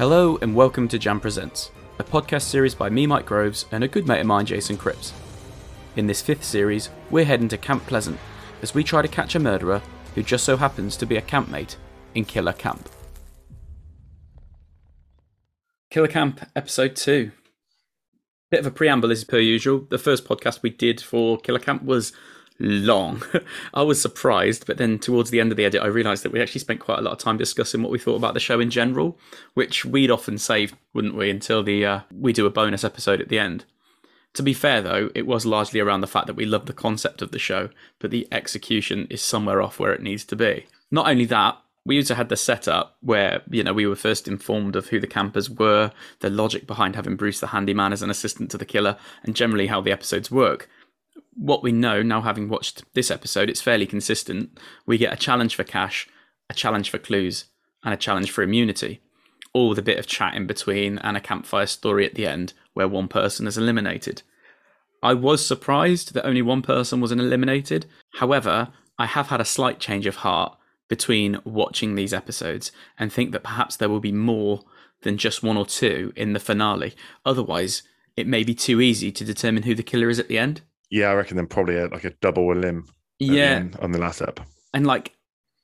Hello and welcome to Jam Presents, a podcast series by me, Mike Groves, and a good mate of mine, Jason Cripps. In this fifth series, we're heading to Camp Pleasant as we try to catch a murderer who just so happens to be a campmate in Killer Camp. Killer Camp, Episode 2. Bit of a preamble as per usual. The first podcast we did for Killer Camp was long. I was surprised, but then towards the end of the edit, I realised that we actually spent quite a lot of time discussing what we thought about the show in general, which we'd often save, wouldn't we, until the uh, we do a bonus episode at the end. To be fair, though, it was largely around the fact that we love the concept of the show, but the execution is somewhere off where it needs to be. Not only that, we also had the setup where you know we were first informed of who the campers were, the logic behind having Bruce the handyman as an assistant to the killer, and generally how the episodes work what we know now, having watched this episode, it's fairly consistent. We get a challenge for cash, a challenge for clues, and a challenge for immunity. All with a bit of chat in between and a campfire story at the end where one person is eliminated. I was surprised that only one person was eliminated. However, I have had a slight change of heart between watching these episodes and think that perhaps there will be more than just one or two in the finale. Otherwise, it may be too easy to determine who the killer is at the end. Yeah, I reckon then probably a, like a double a limb. Yeah, the on the last ep. And like,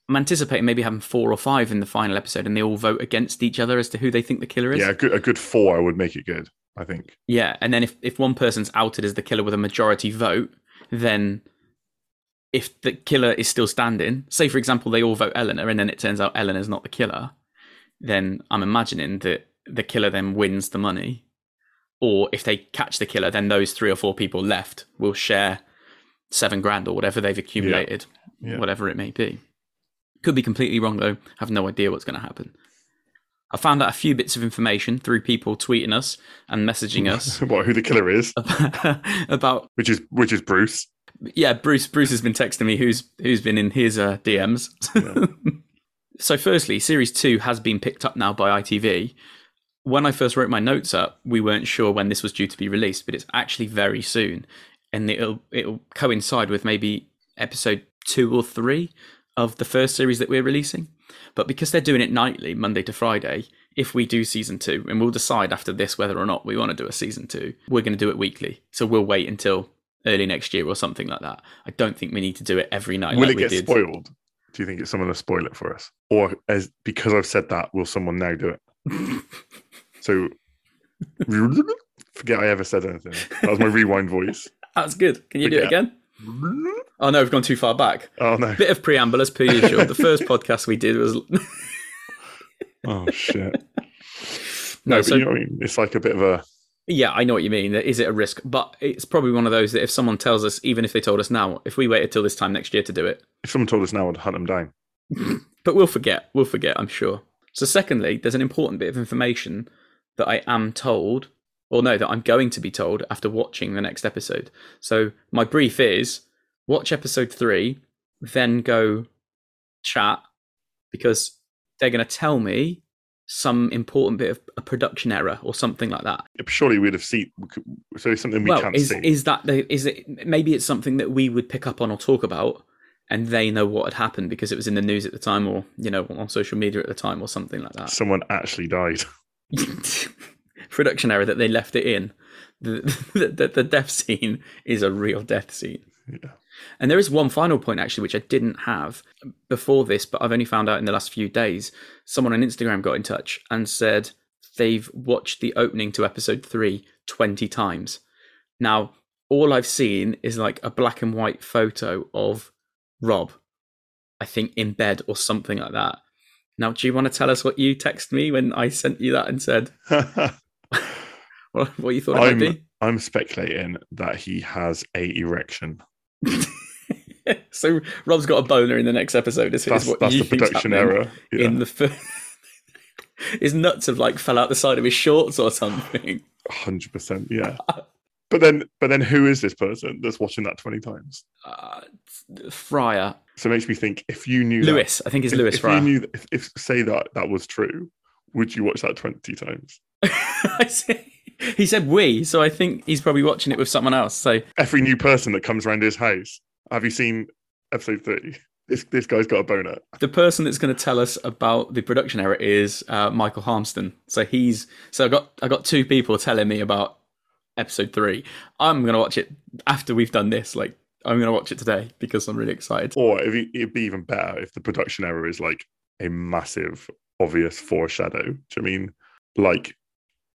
I'm anticipating maybe having four or five in the final episode, and they all vote against each other as to who they think the killer is. Yeah, a good, a good four would make it good. I think. Yeah, and then if if one person's outed as the killer with a majority vote, then if the killer is still standing, say for example they all vote Eleanor, and then it turns out Eleanor's not the killer, then I'm imagining that the killer then wins the money or if they catch the killer, then those three or four people left will share seven grand or whatever they've accumulated, yeah. Yeah. whatever it may be. Could be completely wrong though. Have no idea what's going to happen. I found out a few bits of information through people tweeting us and messaging us. what who the killer is about which is which is Bruce. Yeah, Bruce. Bruce has been texting me who's who's been in his uh, DMs. Yeah. so, firstly, series two has been picked up now by ITV, when I first wrote my notes up, we weren't sure when this was due to be released, but it's actually very soon, and it'll it'll coincide with maybe episode two or three of the first series that we're releasing. But because they're doing it nightly, Monday to Friday, if we do season two, and we'll decide after this whether or not we want to do a season two, we're going to do it weekly. So we'll wait until early next year or something like that. I don't think we need to do it every night. Will like it get did. spoiled? Do you think it's someone to spoil it for us, or as because I've said that, will someone now do it? So forget I ever said anything. That was my rewind voice. That's good. Can you forget. do it again? Oh no, we've gone too far back. Oh no. Bit of preamble as per usual. the first podcast we did was Oh shit. No, no so, you know I mean? It's like a bit of a yeah, I know what you mean. Is it a risk? But it's probably one of those that if someone tells us, even if they told us now, if we waited till this time next year to do it, if someone told us now, I'd hunt them down. but we'll forget. We'll forget. I'm sure. So, secondly, there's an important bit of information that I am told, or no, that I'm going to be told after watching the next episode. So my brief is watch episode three, then go chat because they're going to tell me some important bit of a production error or something like that. Surely we'd have seen. So it's something we well, can't is, see. Is that the, is it? Maybe it's something that we would pick up on or talk about, and they know what had happened because it was in the news at the time, or you know, on social media at the time, or something like that. Someone actually died. production error that they left it in. The, the, the, the death scene is a real death scene. Yeah. And there is one final point actually, which I didn't have before this, but I've only found out in the last few days. Someone on Instagram got in touch and said they've watched the opening to episode three 20 times. Now, all I've seen is like a black and white photo of Rob, I think in bed or something like that. Now, do you want to tell us what you texted me when I sent you that and said what, what you thought it I'm, might be? I'm speculating that he has a erection. so Rob's got a boner in the next episode. Is, that's, what that's the production error yeah. in the first. his nuts have like fell out the side of his shorts or something. Hundred percent, yeah. but then, but then, who is this person that's watching that twenty times? Uh, Fryer. So it makes me think if you knew Lewis, that, I think it's if, Lewis if. You knew, if, if say that that was true, would you watch that twenty times? I see. He said we, so I think he's probably watching it with someone else. So every new person that comes around his house, have you seen episode three? this this guy's got a boner. The person that's going to tell us about the production error is uh, Michael Harmston. So he's so I got I got two people telling me about episode three. I'm going to watch it after we've done this. Like I'm going to watch it today because I'm really excited. Or if it, it'd be even better if the production error is like a massive, obvious foreshadow. Do you mean like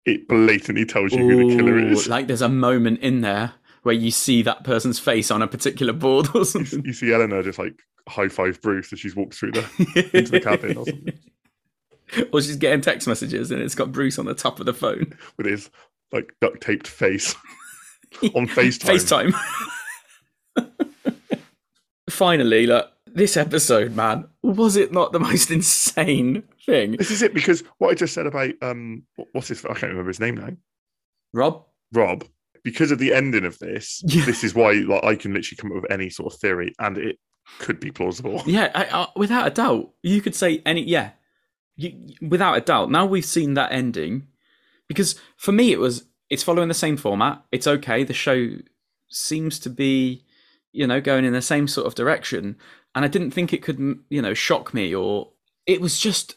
it blatantly tells you who the killer is? Like there's a moment in there where you see that person's face on a particular board or something. you see Eleanor just like high five Bruce as she's walked through the into the cabin or something or she's getting text messages and it's got Bruce on the top of the phone. with his like duct taped face on FaceTime. FaceTime. Finally, look, this episode, man, was it not the most insane thing? This is it because what I just said about um what's his I can't remember his name now. Rob? Rob. Because of the ending of this, Yeah. this is why like I can literally come up with any sort of theory, and it could be plausible. Yeah, I, I, without a doubt, you could say any. Yeah, you, without a doubt. Now we've seen that ending, because for me it was it's following the same format. It's okay. The show seems to be, you know, going in the same sort of direction, and I didn't think it could, you know, shock me or it was just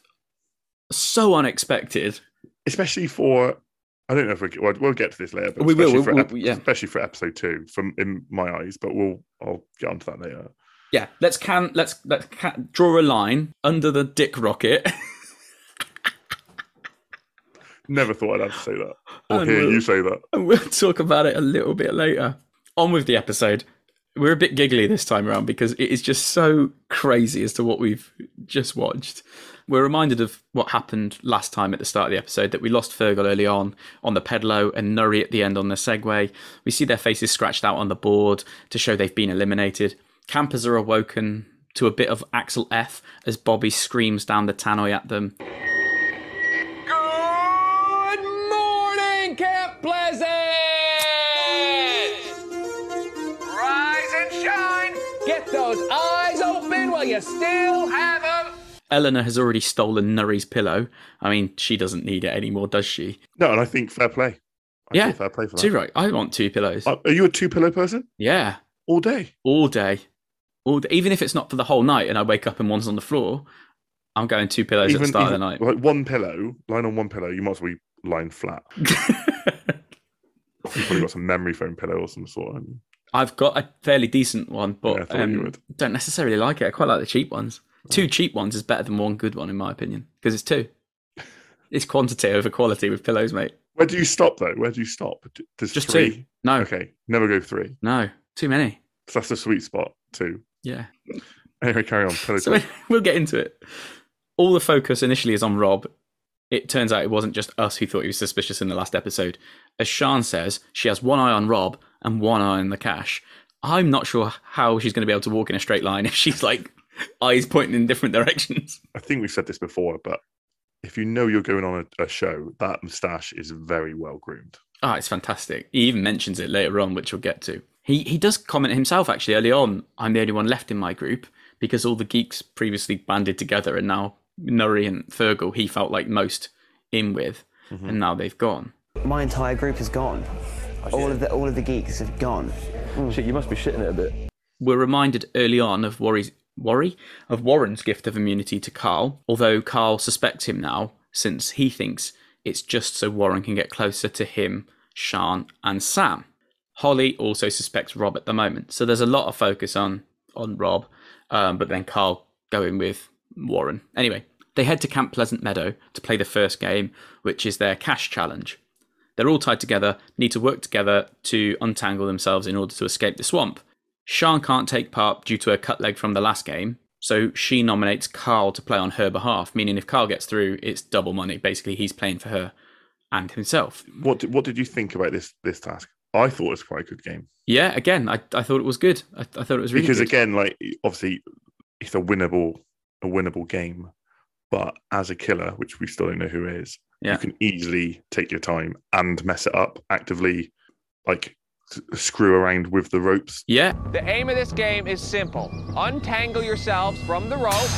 so unexpected. Especially for I don't know if we we'll, we'll get to this later, but We will, especially we- for we- ep- we- yeah. especially for episode two, from in my eyes. But we'll I'll get onto that later. Yeah, let's can let's let's can, draw a line under the dick rocket. Never thought I'd have to say that or And hear we'll- you say that. and we'll talk about it a little bit later. On with the episode. We're a bit giggly this time around because it is just so crazy as to what we've just watched. We're reminded of what happened last time at the start of the episode that we lost Fergal early on on the pedalo and Nuri at the end on the Segway. We see their faces scratched out on the board to show they've been eliminated. Campers are awoken to a bit of Axel F as Bobby screams down the tannoy at them. Those eyes open while you still have them! Eleanor has already stolen Nuri's pillow. I mean, she doesn't need it anymore, does she? No, and I think fair play. I Yeah, fair play for Too that. right. I want two pillows. Uh, Are you a two pillow person yeah, all day? all day, all day. Even if it's not for the whole night, and I wake up and one's on the floor, I'm going two pillows at the start even- of the night. like one pillow, lying on one pillow, you might as well be lying flat. You've probably got some memory foam pillow or some sort. I've got a fairly decent one, Yeah, I but thought um, don't necessarily like it. I quite like the cheap ones. Two cheap ones is better than one good one, in my opinion, because it's two. It's quantity over quality with pillows, mate. Where do you stop though? Where do you stop? D- There's Just three. two. No, Okay, never go three. no, too many. So that's the sweet spot. Two. Yeah. Anyway, carry on. Pillow So we'll get into it. All the focus initially is on Rob. It turns out it wasn't just us who thought he was suspicious in the last episode. As Sean says, she has one eye on Rob and one eye on the cash. I'm not sure how she's going to be able to walk in a straight line if she's like eyes pointing in different directions. I think we've said this before, but if you know you're going on a, a show, that moustache is very well groomed. Ah, it's fantastic. He even mentions it later on, which we'll get to. He he does comment himself actually early on. I'm the only one left in my group because all the geeks previously banded together, and now Nuri and Fergal he felt like most in with, and now they've gone. My entire group is gone. All of the all of the geeks have gone. Shit, you must be shitting it a bit. We're reminded early on of Worry's worry of Warren's gift of immunity to Carl, although Carl suspects him now since he thinks it's just so Warren can get closer to him, Sean, and Sam. Holly also suspects Rob at the moment, so there's a lot of focus on on Rob, um, but then Carl going with Warren. Anyway, they head to Camp Pleasant Meadow to play the first game, which is their cash challenge. They're all tied together, need to work together to untangle themselves in order to escape the swamp. Sean can't take part due to a cut leg from the last game, so she nominates Carl to play on her behalf, meaning if Carl gets through, it's double money. Basically, he's playing for her and himself. What did, what did you think about this this task? I thought it was quite a good game Yeah, again, I, I thought it was good. I, I thought it was really because good. again, like obviously, it's a winnable a winnable game, but as a killer, which we still don't know who is, Yeah. you can easily take your time and mess it up actively, like screw around with the ropes. yeah, The aim of this game is simple untangle yourselves from the rope,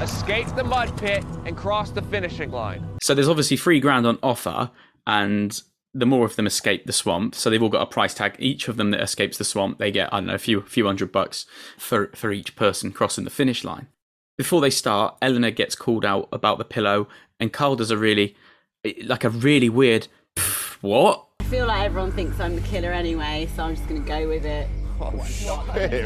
escape the mud pit, and cross the finishing line. So there's obviously free ground on offer, and the more of them escape the swamp. So they've all got a price tag. Each of them that escapes the swamp, they get I don't know a few few hundred bucks for for each person crossing the finish line. Before they start, Eleanor gets called out about the pillow, and Carl does a really like a really weird what I feel like everyone thinks I'm the killer anyway, so I'm just gonna go with it.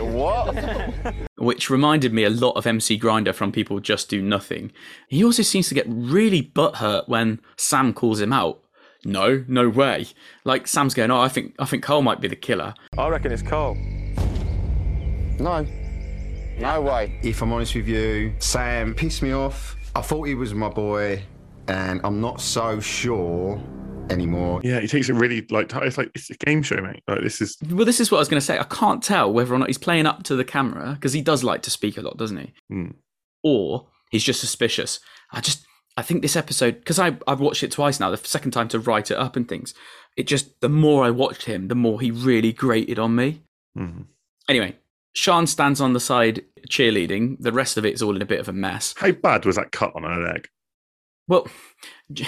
what? which reminded me a lot of MC Grindah from People Just Do Nothing. He also seems to get really butthurt when Sam calls him out. No, no way. Like Sam's going, oh, I think I think Carl might be the killer. I reckon it's Carl. No. No way. If I'm honest with you, Sam pissed me off. I thought he was my boy, and I'm not so sure anymore. Yeah, he takes it really like it's like it's a game show, mate. Like this is Well, this is what I was going to say. I can't tell whether or not he's playing up to the camera because he does like to speak a lot, doesn't he? Hmm. Or he's just suspicious. I just, I think this episode because I I've watched it twice now. The second time to write it up and things. It just the more I watched him, the more he really grated on me. Mhm. Anyway, Sean stands on the side cheerleading. The rest of it is all in a bit of a mess. how bad was that cut on her leg? Well, do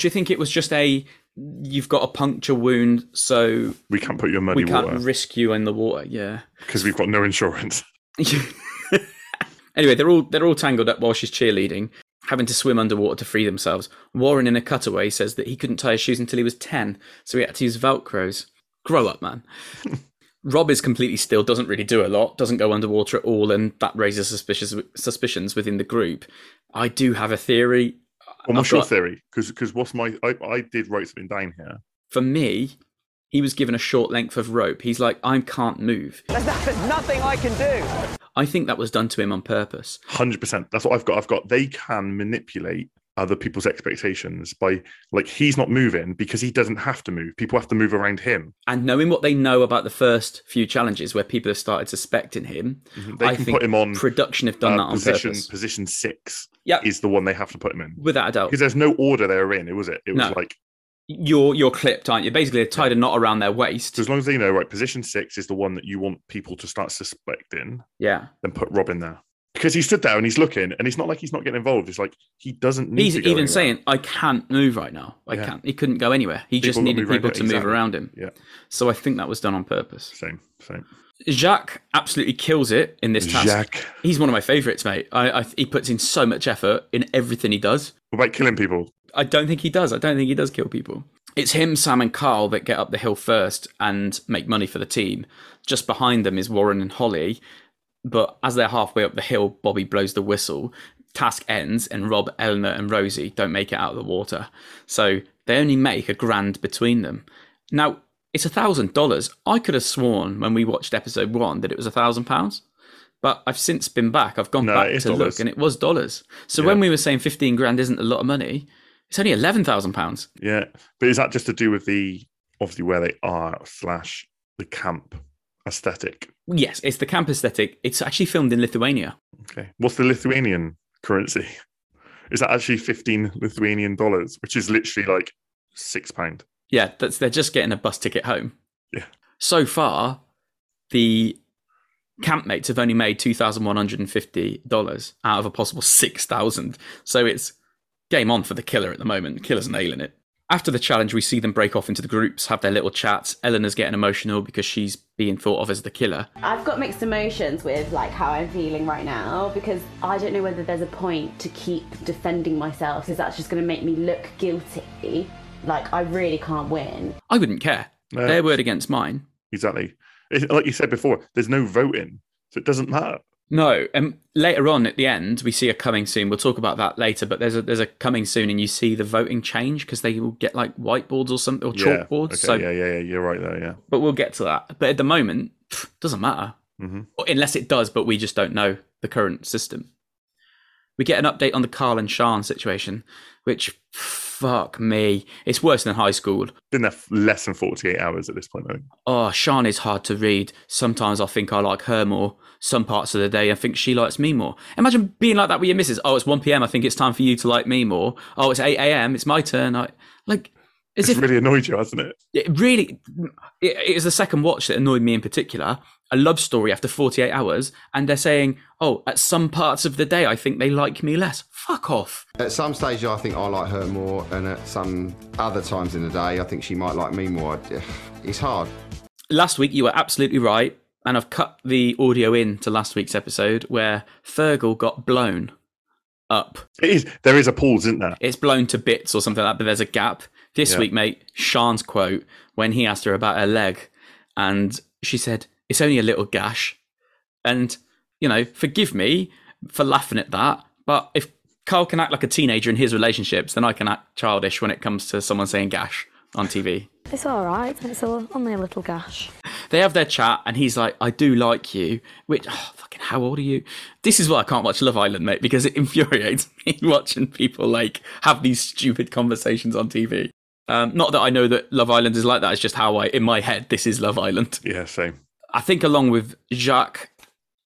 you think it was just a you've got a puncture wound, so We can't put you in muddy we can't water risk you in the water? Yeah. because we've got no insurance. anyway, they're all they're all tangled up while she's cheerleading, having to swim underwater to free themselves. Warren, in a cutaway, says that he couldn't tie his shoes until he was ten, so he had to use Velcros. Grow up, man. Rob is completely still, doesn't really do a lot, doesn't go underwater at all, and that raises suspicious suspicions within the group. I do have a theory. Well, what's I've your got- theory? Because what's my I, I did write something down here. For me, he was given a short length of rope. He's like, I can't move. There's nothing I can do. I think that was done to him on purpose. Hundred percent. That's what I've got. I've got. They can manipulate other people's expectations by like he's not moving because he doesn't have to move. People have to move around him. And knowing what they know about the first few challenges where people have started suspecting him, They I can think put him on production have done uh, that on position purpose. position six. Yep. is the one they have to put him in Without a doubt. because there's no order they're in. It was it. It was No. like You're you're clipped, aren't you? Basically, they've tied a knot around their waist. so as long as they know right, position six is the one that you want people to start suspecting. Yeah. Then put Rob in there because he stood there and he's looking, and it's not like he's not getting involved. It's like he doesn't need He's even anywhere. saying, I can't move right now. I Yeah. can't. He couldn't go anywhere. He just People got needed people it, to move around him. Yeah, So I think that was done on purpose. same, same. Jacques absolutely kills it in this task. Jacques. He's one of my favourites, mate. I, I, he puts in so much effort in everything he does. What about killing people? I don't think he does. I don't think he does kill people. It's him, Sam, and Carl that get up the hill first and make money for the team. Just behind them is Warren and Holly. But as they're halfway up the hill, Bobby blows the whistle. Task ends, and Rob, Eleanor, and Rosie don't make it out of the water. So they only make a grand between them. Now, it's a thousand dollars. I could have sworn when we watched episode one that it was a thousand pounds. But I've since been back. I've gone No, back to look, and it was dollars. So Yeah. when we were saying fifteen grand isn't a lot of money, it's only eleven thousand pounds. Yeah, but is that just to do with the obviously where they are slash the camp aesthetic? Yes, it's the camp aesthetic. It's actually filmed in Lithuania. Okay, what's the Lithuanian currency? Is that actually fifteen Lithuanian dollars, which is literally like six pound? Yeah, that's they're just getting a bus ticket home. Yeah. So far, the campmates have only made two thousand one hundred and fifty dollars out of a possible six thousand. So it's game on for the killer at the moment. Killer's nailing it. After the challenge, we see them break off into the groups, have their little chats. Eleanor's getting emotional because she's being thought of as the killer. I've got mixed emotions with like how I'm feeling right now because I don't know whether there's a point to keep defending myself because that's just going to make me look guilty. Like I really can't win. I wouldn't care. No. Their word against mine. Exactly. It- like you said before, there's no voting, so it doesn't matter. No, and later on at the end, we see a coming soon. We'll talk about that later. But there's a there's a coming soon, and you see the voting change because they will get like whiteboards or something or Yeah. chalkboards. Okay, so, yeah, yeah, yeah. You're right there. Yeah. but we'll get to that. But at the moment, pff, doesn't matter Mhm. Unless it does. But we just don't know the current system. We get an update on the Carl and Sean situation, which fuck me, it's worse than high school. Been there less than 48 hours at this point, though. Oh, Sean is hard to read. Sometimes I think I like her more. Some parts of the day I think she likes me more. Imagine being like that with your missus. Oh, it's 1 p.m. I think it's time for you to like me more. Oh, it's 8 a.m. It's my turn. I like As It's if really annoyed you, hasn't it? it really, it, it was the second watch that annoyed me in particular. A love story after 48 hours, and they're saying, oh, at some parts of the day, I think they like me less. Fuck off. At some stage, I think I like her more, and at some other times in the day, I think she might like me more. It's hard. Last week, you were absolutely right, and I've cut the audio in to last week's episode where Fergal got blown up. It is. There is a pause, isn't there? It's blown to bits or something like that, but there's a gap. This Yeah. week, mate, Sean's quote when he asked her about her leg, and she said, It's only a little gash. And, you know, forgive me for laughing at that, but if Carl can act like a teenager in his relationships, then I can act childish when it comes to someone saying gash on TV. It's all right. It's a, only a little gash. They have their chat, and he's like, I do like you. Which, oh, fucking, how old are you? This is why I can't watch Love Island, mate, because it infuriates me watching people like have these stupid conversations on TV. Um, not that I know that Love Island is like that, it's just how I, in my head, this is Love Island. Yeah, same. I think, along with Jacques,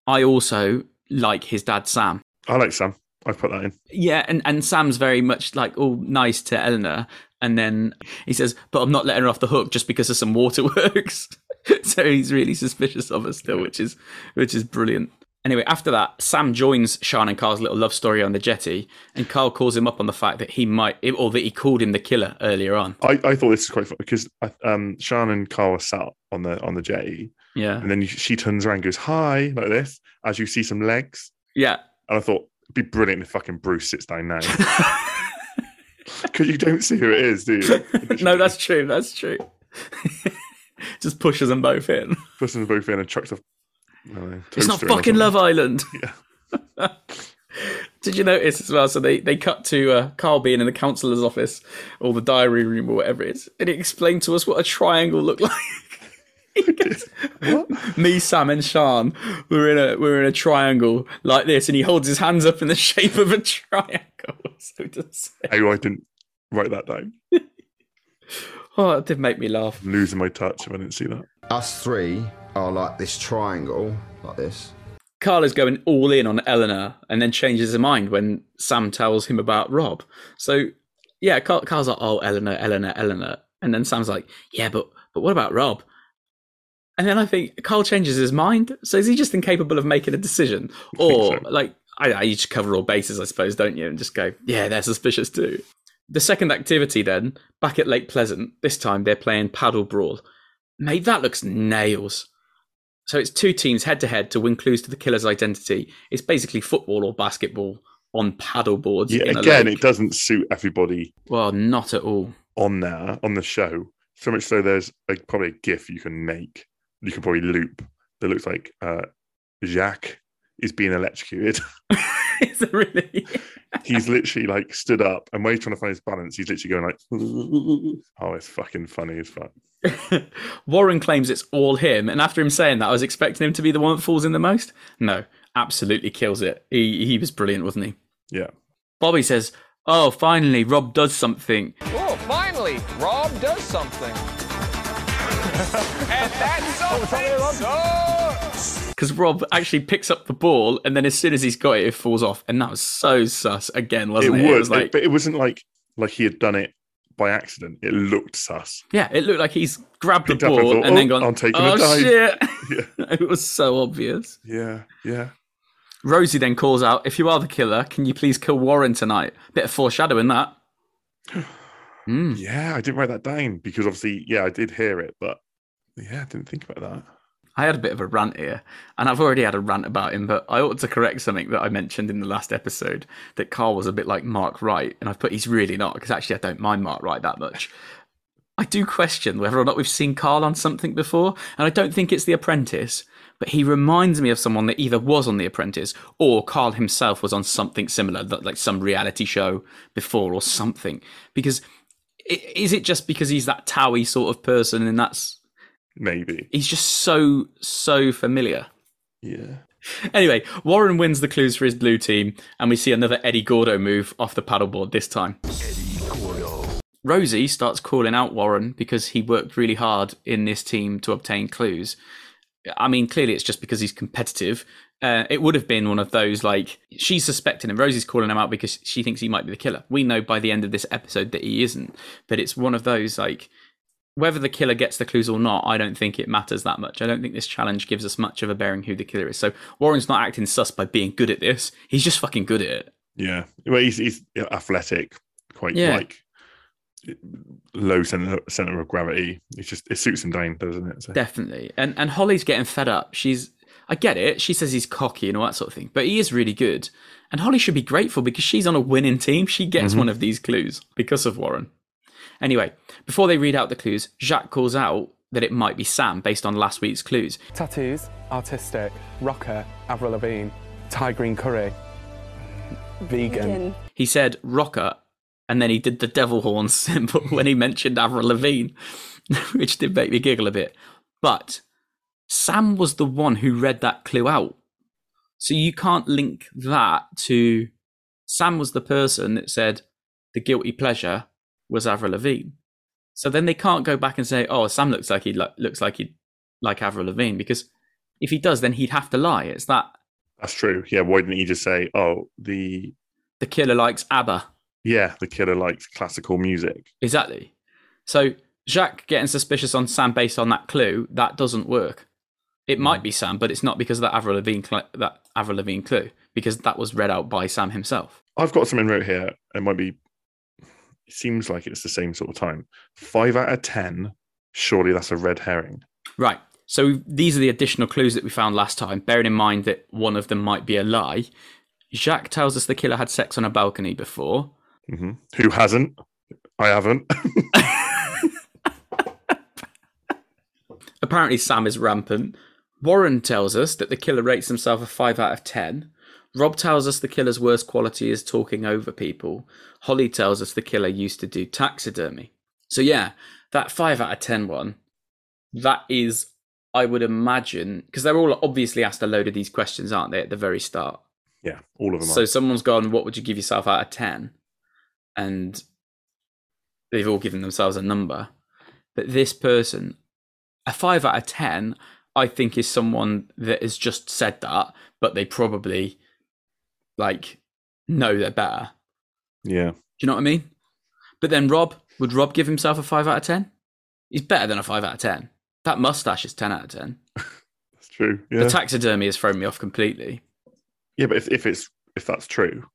I also like his dad, Sam. I like Sam. I've put that in. Yeah, and, and Sam's very much like all nice to Eleanor. And then he says, But I'm not letting her off the hook just because of some waterworks. so he's really suspicious of her still, which is which is brilliant. Anyway, after that, Sam joins Sean and Carl's little love story on the jetty, and Carl calls him up on the fact that he might, or that he called him the killer earlier on. I, I thought this was quite fun because um, Sean and Carl sat on the on the jetty, Yeah, and then you, she turns around, and goes hi like this, as you see some legs, yeah. and I thought it'd be brilliant if fucking Bruce sits down now because you don't see who it is, do you? no, that's true. That's true. Just pushes them both in. Pushes them both in and chucks don't know, It's not toaster in or fucking. Love Island. Yeah. Did you notice as well? So they, they cut to uh, Carl being in the counsellor's office or the diary room or whatever it is, and he explained to us what a triangle looked like. He goes, Me, Sam, and Sean we're in a we're in a triangle like this, and he holds his hands up in the shape of a triangle. So does How oh, I didn't write that down. oh, it did make me laugh. I'm losing my touch if I didn't see that. Us three are like this triangle, like this. Carl is going all in on Eleanor and then changes his mind when Sam tells him about Rob. So, yeah, Carl, Carl's like, oh, Eleanor, Eleanor, Eleanor. And then Sam's like, yeah, but but what about Rob? And then I think Carl changes his mind. So is he just incapable of making a decision? Or, so. like, I, I you just cover all bases, I suppose, don't you? And just go, yeah, they're suspicious too. The second activity then, back at Lake Pleasant, this time they're playing paddle brawl. Mate, that looks nails. So it's two teams head to head to win clues to the killer's identity. It's basically football or basketball on paddle boards. Yeah, in a again, it doesn't suit everybody Well, not at all. on there on the show. So much so, there's like probably a GIF you can make. You can probably loop that looks like uh, Jacques is being electrocuted. Is it really? he's literally like stood up, and when he's trying to find his balance, he's literally going like, "Oh, it's fucking funny as fuck." Warren claims it's all him, and after him saying that, I was expecting him to be the one that falls in the most. No, absolutely kills it. He he was brilliant, wasn't he? Yeah, Bobby says, "Oh, finally, Rob does something." Oh, finally, Rob does something. And that's something. Because Rob actually picks up the ball, and then as soon as he's got it, it falls off, and that was so sus again, it wasn't it? would, was like, but it wasn't like like he had done it by accident. It looked sus. Yeah, it looked like he's grabbed the Picked and ball thought, and then "Oh, gone. I'm taking a oh dive." shit! Yeah, it was so obvious. yeah, yeah. Rosie then calls out, "If you are the killer, can you please kill Warren tonight?" Bit of foreshadowing that. Mm. Yeah, I didn't write that down because obviously, yeah, I did hear it, but yeah, I didn't think about that. I had a bit of a rant here, and I've already had a rant about him, but I ought to correct something that I mentioned in the last episode that Carl was a bit like Mark Wright, and I've put he's really not because actually I don't mind Mark Wright that much. I do question whether or not we've seen Carl on something before, and I don't think it's The Apprentice, but he reminds me of someone that either was on The Apprentice or Carl himself was on something similar, like some reality show before or something. Because is it just because he's that Towie sort of person, and that's Maybe. he's just so so familiar. Yeah. Anyway, Warren wins the clues for his blue team, and we see another Eddie Gordo move off the paddleboard this time. Rosie starts calling out Warren because he worked really hard in this team to obtain clues. I mean, clearly it's just because he's competitive. Uh, it would have been one of those like she's suspecting him. Rosie's calling him out because she thinks he might be the killer. We know by the end of this episode that he isn't, but it's one of those like whether the killer gets the clues or not. I don't think it matters that much. I don't think this challenge gives us much of a bearing who the killer is. So Warren's not acting sus by being good at this. He's just fucking good at it. Yeah, well, he's, he's athletic, quite Yeah. like low center center of gravity. It's just it suits him down, doesn't it? So, Definitely. And and Holly's getting fed up. She's I get it. She says he's cocky and all that sort of thing, but he is really good. And Holly should be grateful because she's on a winning team. She gets mm-hmm. one of these clues because of Warren. Anyway, before they read out the clues, Jacques calls out that it might be Sam based on last week's clues. Tattoos, artistic, rocker, Avril Lavigne, Thai green curry, vegan. He said rocker, and then he did the devil horn symbol when he mentioned Avril Lavigne, which did make me giggle a bit. But Sam was the one who read that clue out. So you can't link that to Sam was the person that said the guilty pleasure was Avril Lavigne. So then they can't go back and say, "Oh, Sam looks like he lo- looks like he like Avril Lavigne," because if he does, then he'd have to lie. It's that that's true. Yeah, why didn't he just say, "Oh, the the killer likes ABBA. yeah, the killer likes classical music"? Exactly. So Jacques getting suspicious on Sam based on that clue that doesn't work. It might mm. be Sam, but it's not because of that Avril Lavigne cl- that Avril Lavigne clue because that was read out by Sam himself. I've got something wrote here. It might be. Seems like it's the same sort of time. Five out of ten. Surely that's a red herring. Right. So these are the additional clues that we found last time, bearing in mind that one of them might be a lie. Jacques tells us the killer had sex on a balcony before. hmm Who hasn't? I haven't. Apparently, Sam is rampant. Warren tells us that the killer rates himself a 5 out of 10. Rob tells us the killer's worst quality is talking over people. Holly tells us the killer used to do taxidermy. So, yeah, that 5 out of 10 one, that is, I would imagine, because they're all obviously asked a load of these questions, aren't they, at the very start? yeah, all of them. So are. someone's gone, what would you give yourself out of 10? And they've all given themselves a number. But this person, a 5 out of 10, I think is someone that has just said that, but they probably like know they're better. Yeah. Do you know what I mean? But then Rob, would Rob give himself a 5 out of 10? He's better than a 5 out of 10. That mustache is 10 out of 10. That's true. Yeah. The taxidermy has thrown me off completely. yeah, but if, if it's if that's true,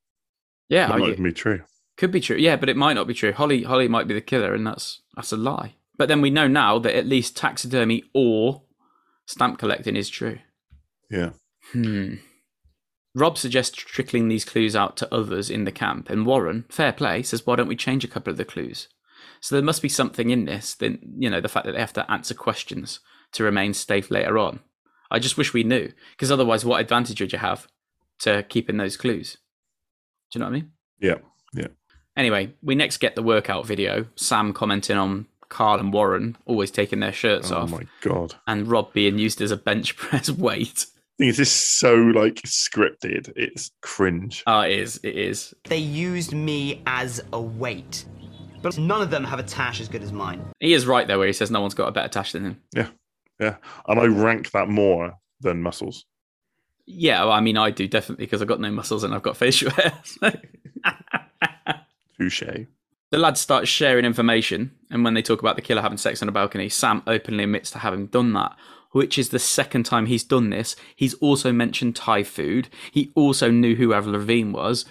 Yeah, that might be true. Could be true, yeah, but it might not be true. Holly, Holly might be the killer, and that's that's a lie. But then we know now that at least taxidermy or stamp collecting is true. Yeah. Hmm. Rob suggests trickling these clues out to others in the camp, and Warren, fair play, says, "Why don't we change a couple of the clues?" So there must be something in this. Then you know the fact that they have to answer questions to remain safe later on. I just wish we knew, because otherwise, what advantage would you have to keeping those clues? Do you know what I mean? Yeah. Yeah. Anyway, we next get the workout video. Sam commenting on Carl and Warren always taking their shirts Oh off, Oh my god. and Rob being used as a bench press weight. Thing is, this is so like scripted. It's cringe. Oh, it is. It is. They used me as a weight. But none of them have a tash as good as mine. He is right there where he says no one's got a better tash than him. Yeah. Yeah. And I rank that more than muscles. Yeah, well, I mean, I do definitely because I've got no muscles and I've got facial hair. Touche. the lads start sharing information, and when they talk about the killer having sex on a balcony, Sam openly admits to having done that, which is the second time he's done this. He's also mentioned Thai food. He also knew who Avril Lavigne was.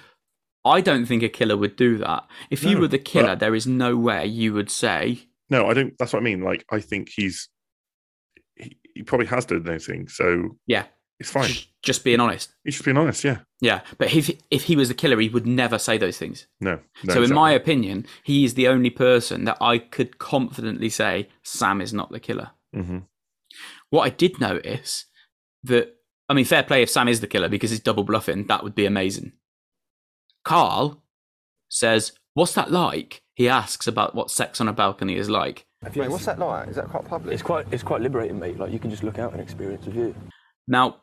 I don't think a killer would do that. If you were the killer, there is no way you would say, No, I don't. That's what I mean. Like, I think he's he, he probably has done those things, so yeah, it's fine. just, being honest. He's just being honest. Yeah. Yeah, but if if he was the killer, he would never say those things. No. no so, in exactly. my opinion, he is the only person that I could confidently say Sam is not the killer. Mhm. What I did notice that I mean, fair play if Sam is the killer because he's double bluffing. That would be amazing. Carl says, "What's that like?" He asks about what sex on a balcony is like. Mate, what's that like? Is that quite public? It's quite it's quite liberating, mate. Like you can just look out and experience a view. Now,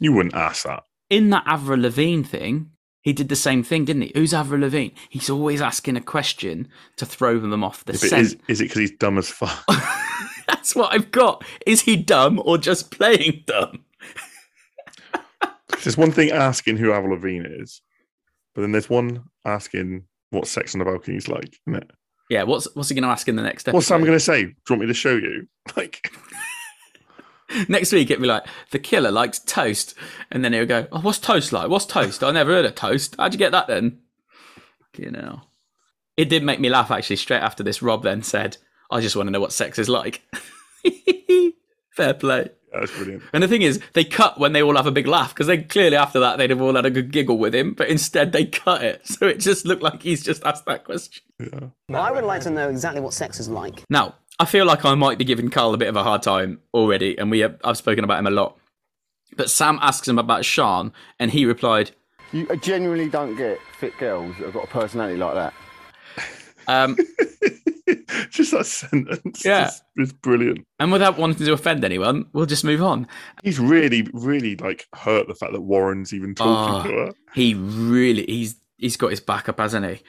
You wouldn't ask that. in that Avril Lavigne thing, he did the same thing, didn't he? Who's Avril Lavigne? He's always asking a question to throw them off the If scent. is, is it because he's dumb as fuck? That's what I've got. Is he dumb or just playing dumb? There's one thing asking who Avril Lavigne is, but then there's one asking what sex on the balcony is like, isn't it? Yeah, what's what's he going to ask in the next episode? What's Sam going to say? Do you want me to show you? Like, Next week it'd be like the killer likes toast, and then he'll go, "Oh, what's toast like? What's toast? I never heard of toast. How'd you get that then?" You know, it did make me laugh actually. Straight after this, Rob then said, "I just want to know what sex is like." Fair play. that's brilliant. And the thing is, they cut when they all have a big laugh because they clearly after that they'd have all had a good giggle with him, but instead they cut it, so it just looked like he's just asked that question. Yeah. I would like to know exactly what sex is like. Now, I feel like I might be giving Carl a bit of a hard time already, and we have, I've spoken about him a lot. But Sam asks him about Sean, and he replied, You genuinely don't get fit girls that have got a personality like that. um, just that sentence. Yeah. It's, it's brilliant. and without wanting to offend anyone, we'll just move on. He's really, really like hurt the fact that Warren's even talking ah, to Oh, her. he really he's he's got his back up, hasn't he?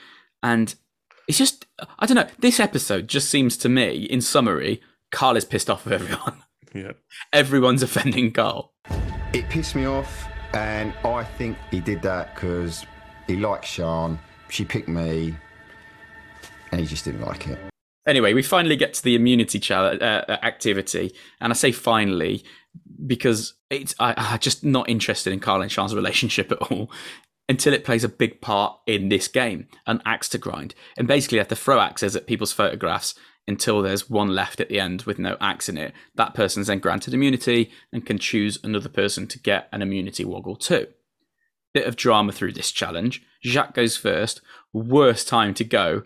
And it's just I don't know. This episode just seems to me, in summary, Carl is pissed off with everyone. Yeah. Everyone's offending Carl. It pissed me off, and I think he did that because he likes Sean. She picked me, and he just didn't like it. Anyway, we finally get to the immunity challenge uh, activity, and I say finally because it's I, I'm just not interested in Carl and Sean's relationship at all until it plays a big part in this game, an axe to grind, and basically have to throw axes at people's photographs until there's one left at the end with no axe in it. That person's then granted immunity and can choose another person to get an immunity woggle too. Bit of drama through this challenge. Jacques goes first. Worst time to go.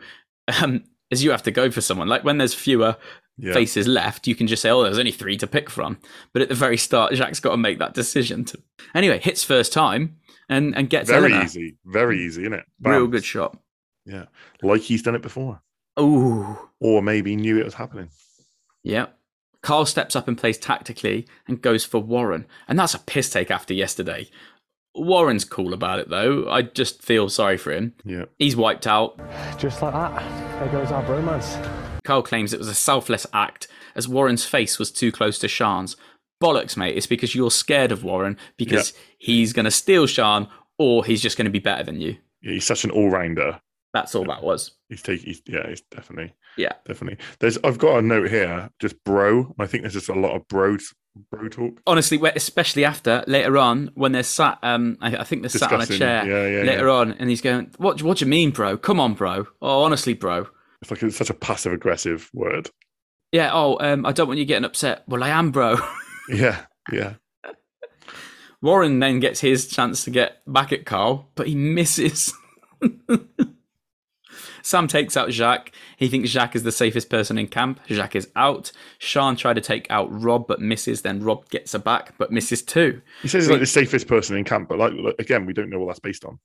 Um, as you have to go for someone. Like when there's fewer Yeah. faces left, you can just say, "Oh, there's only three to pick from." But at the very start, Jacques got to make that decision. To anyway, hits first time and and gets Very Eleanor. easy. Very easy, isn't it? Real good shot. Yeah. Like he's done it before. Ooh, Or maybe knew it was happening. yeah. Carl steps up and plays tactically and goes for Warren, and that's a piss take after yesterday. Warren's cool about it though. I just feel sorry for him. Yeah. He's wiped out. Just like that, there goes our bromance. Carl claims it was a selfless act as Warren's face was too close to Sean's. Bollocks, mate. It's because you're scared of Warren because he's going to steal Sean or he's just going to be better than you. Yeah, he's such an all rounder. That's all that was. He's taking, he's, yeah, he's definitely, Yeah. definitely. There's, I've got a note here, just bro. I think there's just a lot of bro, bro talk. Honestly, especially after later on when they're sat, um, I, I think they're sat on a chair yeah, yeah, later yeah. on, and he's going, "What? What do you mean, bro? Come on, bro. Oh, honestly, bro. It's like it's such a passive aggressive word. Yeah. Oh, um, I don't want you getting upset. Well, I am, bro." Yeah, yeah. Warren then gets his chance to get back at Carl, but he misses. Sam takes out Jacques. He thinks Jacques is the safest person in camp. Jacques is out. Sean tried to take out Rob, but misses. Then Rob gets her back, but misses too. He says he's like the safest person in camp, but like again, we don't know what that's based on.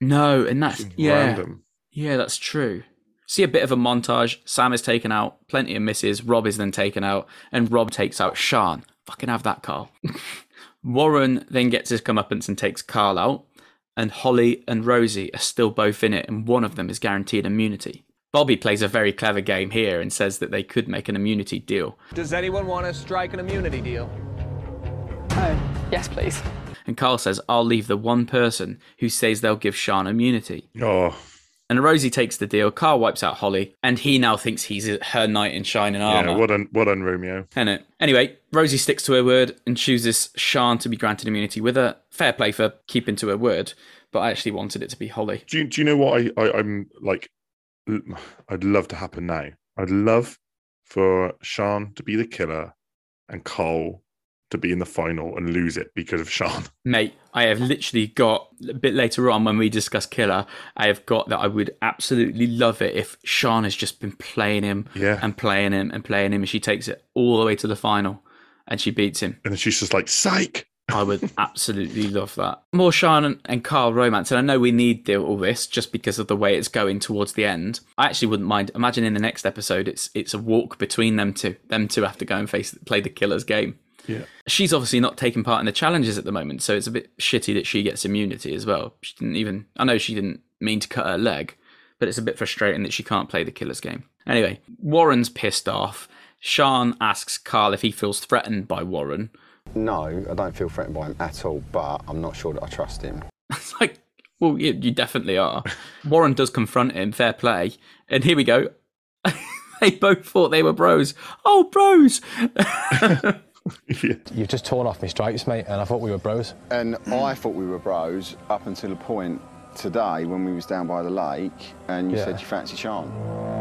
No, and that's yeah, Random. yeah, that's true. See a bit of a montage. Sam is taken out, plenty of misses. Rob is then taken out, and Rob takes out Sean. Fucking have that, Carl. Warren then gets his comeuppance and takes Carl out, and Holly and Rosie are still both in it, and one of them is guaranteed immunity. Bobby plays a very clever game here and says that they could make an immunity deal. Does anyone want to strike an immunity deal? Oh, yes, please. And Carl says, I'll leave the one person who says they'll give Sean immunity. Oh, And Rosie takes the deal. Carl wipes out Holly, and he now thinks he's uh, her knight in shining armor. yeah. Well done, well done, Romeo. Innit? Anyway, Rosie sticks to her word and chooses Sean to be granted immunity with her. Fair play for keeping to her word, but I actually wanted it to be Holly. Do you, do you know what I, I I'm like? I'd love to happen now. I'd love for Sean to be the killer and Cole to be in the final and lose it because of Sean. Mate, I have literally got a bit later on when we discuss Killer, I have got that I would absolutely love it if Sean has just been playing him Yeah. and playing him and playing him and she takes it all the way to the final and she beats him. And then she's just like, psych. I would absolutely love that. More Sean and, Carl romance, and I know we need the- all this just because of the way it's going towards the end. I actually wouldn't mind. Imagine in the next episode, it's it's a walk between them two. Them two have to go and face play the killer's game. Yeah. She's obviously not taking part in the challenges at the moment, so it's a bit shitty that she gets immunity as well. She didn't even. I know she didn't mean to cut her leg, but it's a bit frustrating that she can't play the killer's game. Anyway, Warren's pissed off. Sean asks Carl if he feels threatened by Warren. No, I don't feel threatened by him at all, but I'm not sure that I trust him. It's like, well, you, you definitely are. Warren does confront him, fair play. And here we go. they both thought they were bros. Oh, bros! You've just torn off my stripes, mate, and I thought we were bros. And I thought we were bros up until a point today when we was down by the lake and you Yeah. said you fancy Sean.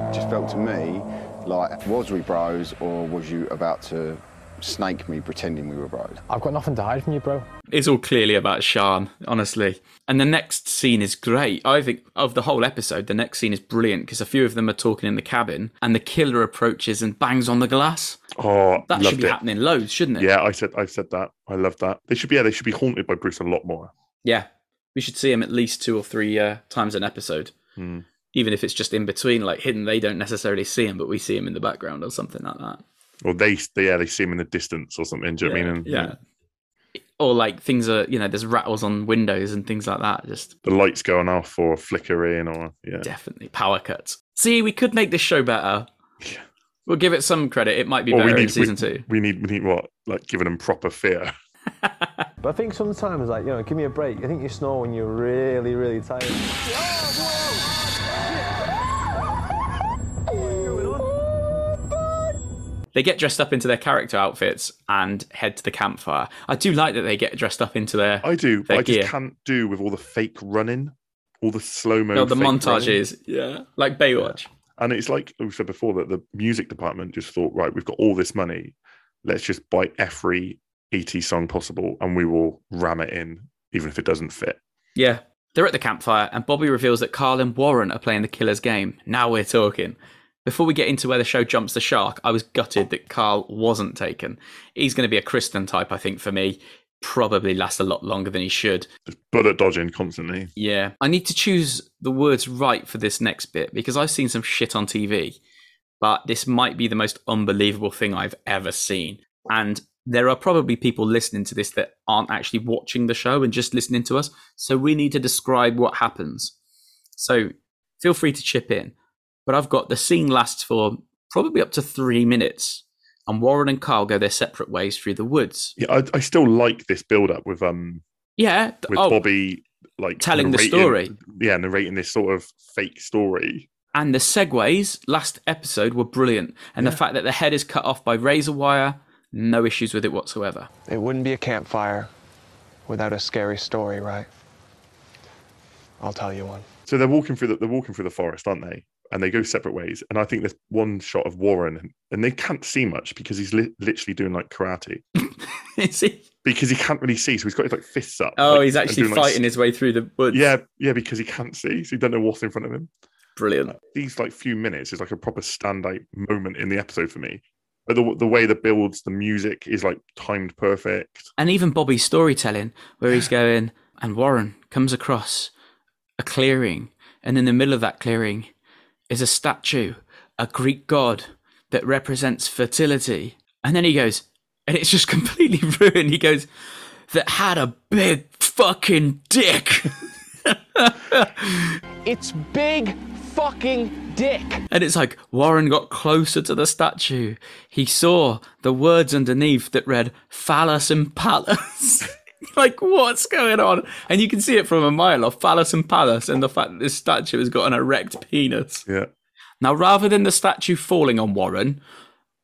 It just felt to me like, was we bros or was you about to snake me pretending we were bros? I've got nothing to hide from you, bro. It's all clearly about Sean, honestly. And the next scene is great. I think of the whole episode, the next scene is brilliant because a few of them are talking in the cabin and the killer approaches and bangs on the glass. Oh, That should be it. happening loads, shouldn't it? Yeah, I said I said that. I love that. They should be yeah, they should be haunted by Bruce a lot more. Yeah. We should see him at least two or three uh, times an episode. Hmm. Even if it's just in between, like hidden, they don't necessarily see him, but we see him in the background or something like that. Or they, they yeah, they see him in the distance or something. Do you know what I mean? And, yeah. Or like things are, you know, there's rattles on windows and things like that. Just The lights going off or flickering or yeah. definitely power cuts. See, we could make this show better. Yeah. We'll give it some credit. It might be Or better we in season we, two. We need we need what? Like giving them proper fear. But I think sometimes, like, you know, give me a break. I think you snore when you're really, really tired. They get dressed up into their character outfits and head to the campfire. I do like that they get dressed up into their I do, their but I just can't do with all the fake running, all the slow mo. No, the montages, yeah, like Baywatch. And it's like we said before that the music department just thought, right, we've got all this money, let's just buy every ET song possible, and we will ram it in, even if it doesn't fit. Yeah. They're at the campfire, and Bobby reveals that Carl and Warren are playing the killer's game. Now we're talking. Before we get into where the show jumps the shark, I was gutted that Carl wasn't taken. He's going to be a Kristen type, I think, for me. Probably lasts a lot longer than he should. Just bullet dodging constantly. Yeah. I need to choose the words right for this next bit because I've seen some shit on TV, but this might be the most unbelievable thing I've ever seen. And there are probably people listening to this that aren't actually watching the show and just listening to us. So we need to describe what happens. So feel free to chip in. But I've got the scene lasts for probably up to three minutes. And Warren and Carl go their separate ways through the woods. Yeah, I, I still like this build up with um Yeah. with oh, Bobby like telling the story. Yeah, narrating this sort of fake story. And the segues last episode were brilliant. And the fact that the head is cut off by razor wire, no issues with it whatsoever. It wouldn't be a campfire without a scary story, right? I'll tell you one. So they're walking through the they're walking through the forest, aren't they? And they go separate ways. And I think there's one shot of Warren, and, they can't see much because he's li- literally doing like karate. Is he? Because he can't really see, so he's got his like fists up. Oh, like, he's actually doing, like, fighting his way through the woods. Yeah, yeah, because he can't see, so he don't know what's in front of him. Brilliant. These like few minutes is like a proper standout moment in the episode for me. But the the way that builds the music is like timed perfect. And even Bobby's storytelling, where he's going, and Warren comes across a clearing, and in the middle of that clearing is a statue, a Greek god that represents fertility. And then he goes, and it's just completely ruined. He goes, that had a big fucking dick. It's big fucking dick. And it's like Warren got closer to the statue. He saw the words underneath that read phallus and palace. like, what's going on? And you can see it from a mile off phallus and palace, and the fact that this statue has got an erect penis. Yeah. Now, rather than the statue falling on Warren,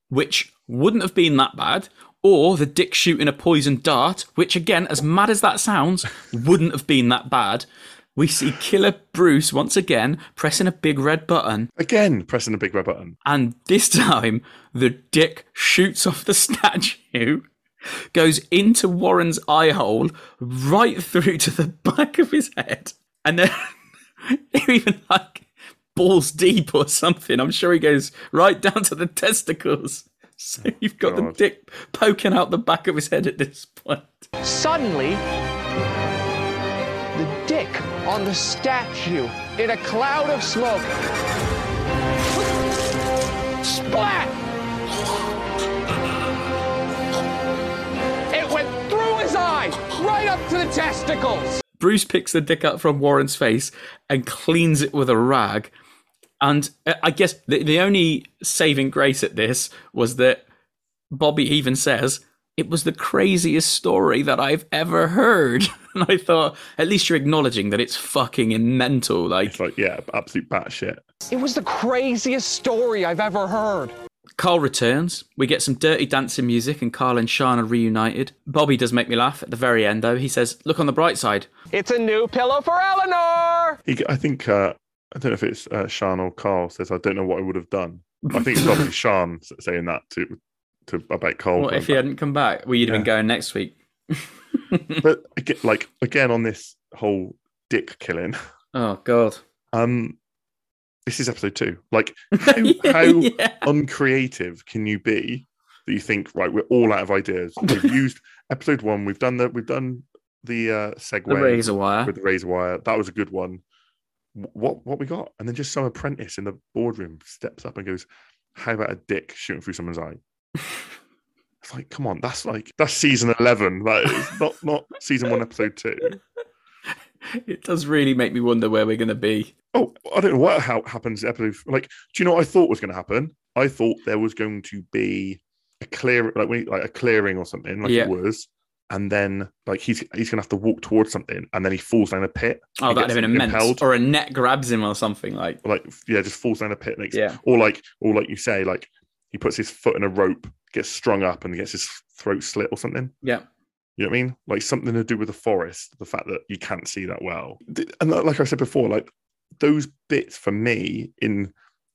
which wouldn't have been that bad, or the dick shooting a poison dart, which, again, as mad as that sounds, wouldn't have been that bad, we see Killer Bruce once again pressing a big red button. Again, pressing a big red button. And this time, the dick shoots off the statue, goes into Warren's eye hole, right through to the back of his head, and then even like balls deep or something. I'm sure he goes right down to the testicles. So oh, you've got the dick poking out the back of his head at this point. Suddenly, the dick on the statue in a cloud of smoke. Splat! Up to the testicles. Bruce picks the dick up from Warren's face and cleans it with a rag. And uh, I guess the, the only saving grace at this was that Bobby even says, it was the craziest story that I've ever heard. And I thought, at least you're acknowledging that it's fucking mental. Like, It's like, yeah, absolute batshit. It was the craziest story I've ever heard. Carl returns. We get some dirty dancing music, and Carl and Sean are reunited. Bobby does make me laugh at the very end, though. He says, Look on the bright side. It's a new pillow for Eleanor. He, I think, uh, I don't know if it's uh, Sean or Carl says, I don't know what I would have done. I think it's probably Sean saying that to, to about Carl. What if he hadn't come back? Well, you'd have been going next week. but like again on this whole dick killing Oh, God. um this is episode two. Like how, how Yeah. uncreative can you be that you think right we're all out of ideas. We've used episode one. We've done the we've done the uh segue The razor wire. with the razor wire. That was a good one. What what we got? And then just some apprentice in the boardroom steps up and goes how about a dick shooting through someone's eye? It's like come on that's like that's season 11 that is not not season one episode two It does really make me wonder where we're going to be. Oh, I don't know what how happens. Episode like, do you know what I thought was going to happen? I thought there was going to be a clear, like like a clearing or something, like Yeah. it was, and then like he's he's going to have to walk towards something, and then he falls down a pit. Oh, that'd have been immense. impelled, Or a net grabs him or something like. or, like yeah, just falls down a pit. Next, Yeah. or like or like you say, like he puts his foot in a rope, gets strung up, and gets his throat slit or something. Yeah. You know what I mean? Like something to do with the forest, the fact that you can't see that well. And like like I said before, like those bits for me in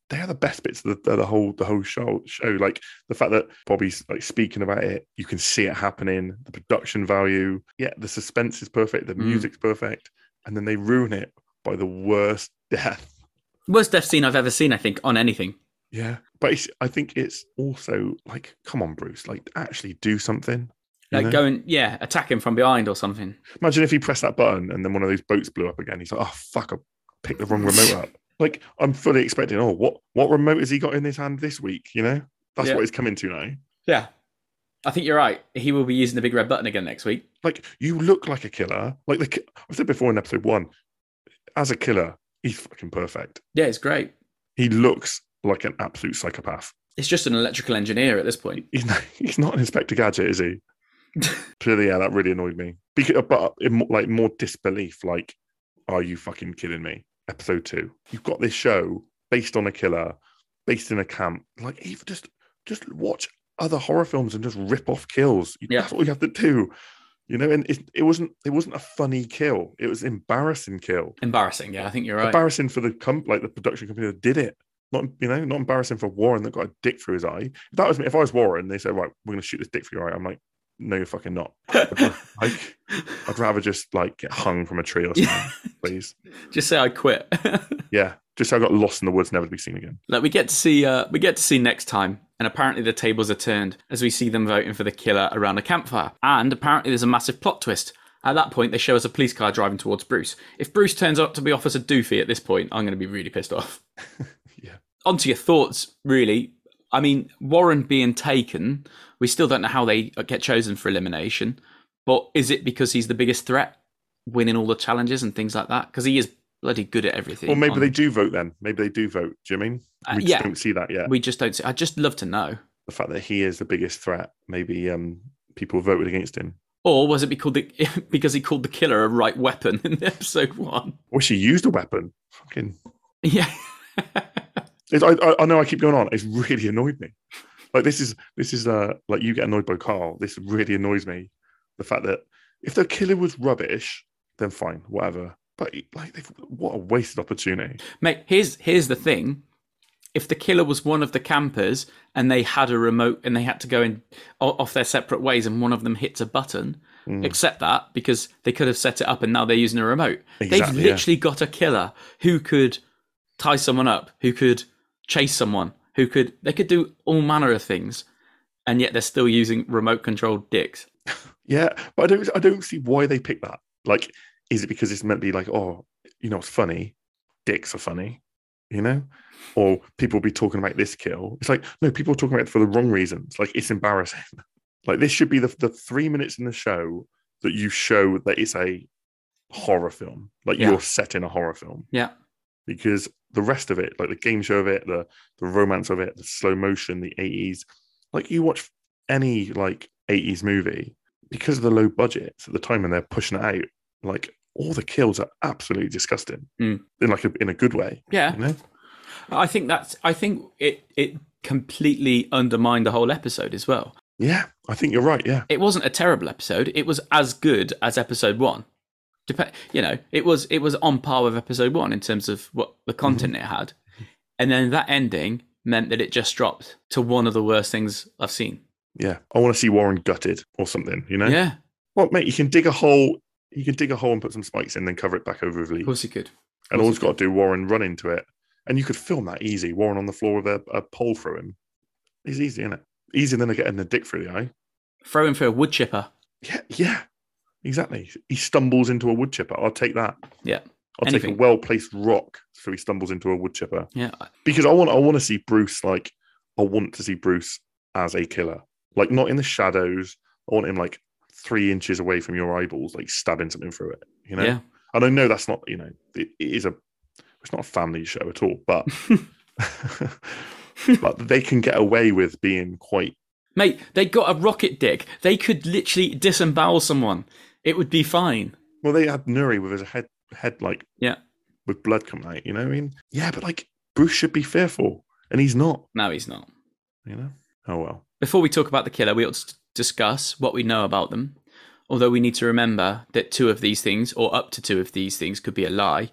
they are the best bits of the, the whole the whole show show. Like the fact that Bobby's like speaking about it, you can see it happening, the production value, yeah, the suspense is perfect, the Mm. music's perfect, and then they ruin it by the worst death. Worst death scene I've ever seen, I think, on anything. Yeah. But it's, I think it's also like, come on, Bruce, like actually do something. You Like know? going, yeah, attack him from behind or something. Imagine if he pressed that button and then one of those boats blew up again. He's like, oh fuck, I picked the wrong remote up. Like I'm fully expecting, oh, what what remote has he got in his hand this week? You know, that's Yeah. what he's coming to now. Yeah. I think you're right. He will be using the big red button again next week. Like you look like a killer. Like the ki- I've said before in episode one, as a killer, he's fucking perfect. Yeah, it's great. He looks like an absolute psychopath. It's just an electrical engineer at this point. He's not, he's not an Inspector Gadget, is he? So yeah, that really annoyed me. Because, uh, but uh, in, like more disbelief, like, are you fucking kidding me? Episode two, you've got this show based on a killer, based in a camp. Like, even just just watch other horror films and just rip off kills. Yeah. That's all you have to do. You know, and it, it wasn't it wasn't a funny kill. It was embarrassing kill. Embarrassing. Yeah, I think you're right. Embarrassing for the comp like the production company that did it. Not you know, not embarrassing for Warren that got a dick through his eye. If that was me, if I was Warren, they said, right, we're gonna shoot this dick through your eye. I'm like, no, you're fucking not. I'd, like, I'd rather just like get hung from a tree or something, please. Just say I quit. Yeah. Just so I got lost in the woods, never to be seen again. Like we get to see, uh, we get to see next time, and apparently the tables are turned as we see them voting for the killer around a campfire. And apparently there's a massive plot twist. At that point, they show us a police car driving towards Bruce. If Bruce turns out to be Officer Doofy at this point, I'm going to be really pissed off. yeah. On to your thoughts, really. I mean, Warren being taken, we still don't know how they get chosen for elimination. But is it because he's the biggest threat, winning all the challenges and things like that? Because he is bloody good at everything. Well, maybe on- they do vote then. Maybe they do vote. Do you know what I mean? Uh, We just don't see that yet. We just don't see. I'd just love to know. the fact that he is the biggest threat, maybe um, people voted against him. Or was it because, the, because he called the killer a right weapon in episode one? Wish he used a weapon. Fucking. Yeah. I, I know I keep going on. It's really annoyed me. Like this is this is uh like you get annoyed by Carl. This really annoys me. The fact that if the killer was rubbish, then fine, whatever. But like, what a wasted opportunity. Mate, here's here's the thing. If the killer was one of the campers and they had a remote and they had to go in off their separate ways and one of them hits a button, Mm. accept that because they could have set it up and now they're using a remote. They've Exactly, yeah. literally got a killer who could tie someone up, who could chase someone, who could they could do all manner of things, and yet they're still using remote controlled dicks. Yeah, but I don't I don't see why they picked that. Like, is it because it's meant to be like, oh, you know, it's funny, dicks are funny, you know, or people will be talking about this kill. It's like no, people are talking about it for the wrong reasons. Like it's embarrassing. Like this should be the the three minutes in the show that you show that it's a horror film. Like Yeah. you're set in a horror film. Yeah. Because the rest of it, like the game show of it, the the romance of it, the slow motion, the eighties, like you watch any like eighties movie because of the low budgets at the time and they're pushing it out, like all the kills are absolutely disgusting Mm. in like a, in a good way. Yeah. you know? I think that's. I think it it completely undermined the whole episode as well. Yeah, I think you're right. Yeah, It wasn't a terrible episode. It was as good as episode one. Dep- you know, it was it was on par with episode one in terms of what the content it had, and then that ending meant that it just dropped to one of the worst things I've seen. yeah. I want to see Warren gutted or something. You know? Yeah, Well, mate, you can dig a hole. You can dig a hole and put some spikes in, then cover it back over with leaves. of course you could. And all he's got to do, Warren run into it, and you could film that easy. Warren on the floor with a, a pole through him. It's easy, isn't it? Easier than getting the dick through the eye. Throw him for a wood chipper. Yeah, yeah, exactly. He stumbles into a wood chipper. I'll take that. Yeah, I'll take a well placed rock so he stumbles into a wood chipper. yeah. Because I want, I want to see Bruce like, I want to see Bruce as a killer, like not in the shadows. I want him like three inches away from your eyeballs, like stabbing something through it. You know. Yeah. And I know that's not, you know, it, it is a, it's not a family show at all, but, but they can get away with being quite, Mate, they got a rocket dick. They could literally disembowel someone. It would be fine. well, they had Nuri with his head, head like Yeah. with blood coming out. You know what I mean? Yeah, but like Bruce should be fearful, and he's not. No, he's not. You know? Oh well. Before we talk about the killer, we ought to discuss what we know about them. Although we need to remember that two of these things, or up to two of these things, could be a lie.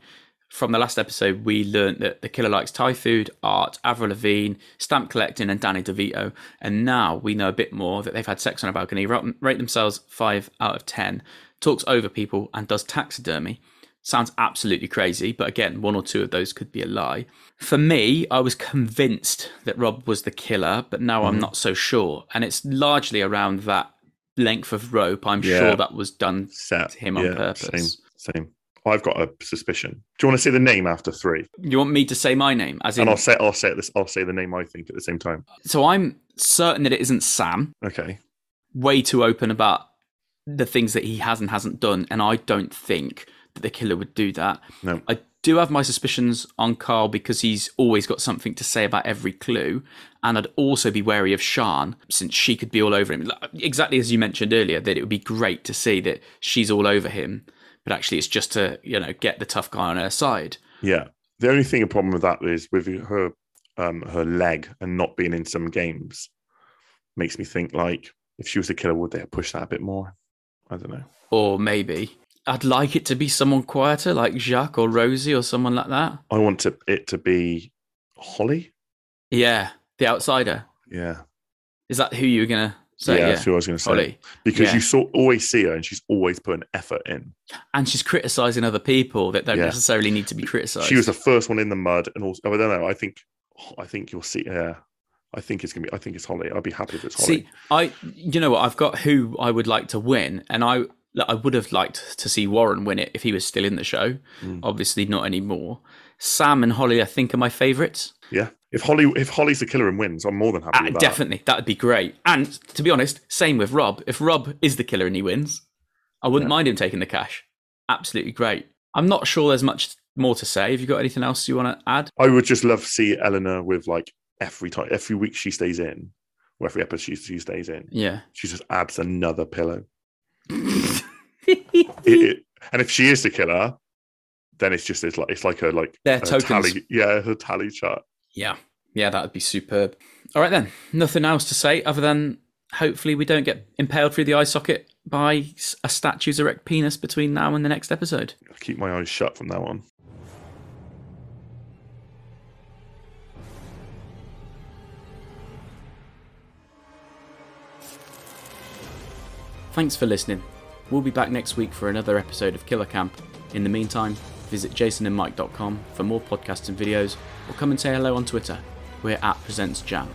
From the last episode, we learnt that the killer likes Thai food, art, Avril Lavigne, stamp collecting, and Danny DeVito. And now we know a bit more that they've had sex on a balcony, rate themselves 5 out of 10, talks over people, and does taxidermy. Sounds absolutely crazy, but again, one or two of those could be a lie. For me, I was convinced that Rob was the killer, but now I'm Mhm. not so sure. And it's largely around that length of rope. I'm Yeah. sure that was done Set to him on yeah, purpose. Same, same. I've got a suspicion. Do you want to say the name after three? You want me to say my name? As in, and I'll say I'll say this. I'll say the name I think at the same time. so I'm certain that it isn't Sam. Okay. Way too open about the things that he has and hasn't done, and I don't think that the killer would do that. No. I do have my suspicions on Carl because he's always got something to say about every clue, and I'd also be wary of Shan since she could be all over him. Exactly as you mentioned earlier, that it would be great to see that she's all over him, but actually it's just to you know get the tough guy on her side. Yeah. The only thing a problem with that is with her um her leg and not being in some games makes me think like if she was the killer, would they have pushed that a bit more? I don't know. Or maybe I'd like it to be someone quieter, like Jacques or Rosie or someone like that. I want to, it to be Holly. Yeah, the outsider. Yeah. Is that who you were gonna say? yeah, that's who I was going to say. Because Yeah. you saw, always see her and she's always putting effort in. and she's criticizing other people that don't Yeah. necessarily need to be criticized. She was the first one in the mud, and also I don't know. I think, I think you'll see. Yeah, I think it's gonna be. I think it's Holly. I'd be happy if it's Holly. See, I, you know what? I've got who I would like to win, and I, I would have liked to see Warren win it if he was still in the show. Mm. Obviously, not anymore. Sam and Holly, I think, are my favourites. yeah, if Holly, if Holly's the killer and wins, I'm more than happy Uh, with that. definitely, that would be great. And to be honest, same with Rob. If Rob is the killer and he wins, I wouldn't mind him taking the cash. Absolutely great. I'm not sure there's much more to say. Have you got anything else you want to add? I would just love to see Eleanor with like every time, every week she stays in, or every episode she, she stays in. Yeah. She just adds another pillow. It- it- and if she is the killer, then it's just it's like it's like a like tokens. tally, yeah, a tally chart. Yeah. Yeah, that would be superb. All right, then. Nothing else to say other than hopefully we don't get impaled through the eye socket by a statue's erect penis between now and the next episode. I keep my eyes shut from now on. Thanks for listening. We'll be back next week for another episode of Killer Camp. In the meantime, visit jasonandmike.com for more podcasts and videos, or come and say hello on Twitter. We're at PresentsJam.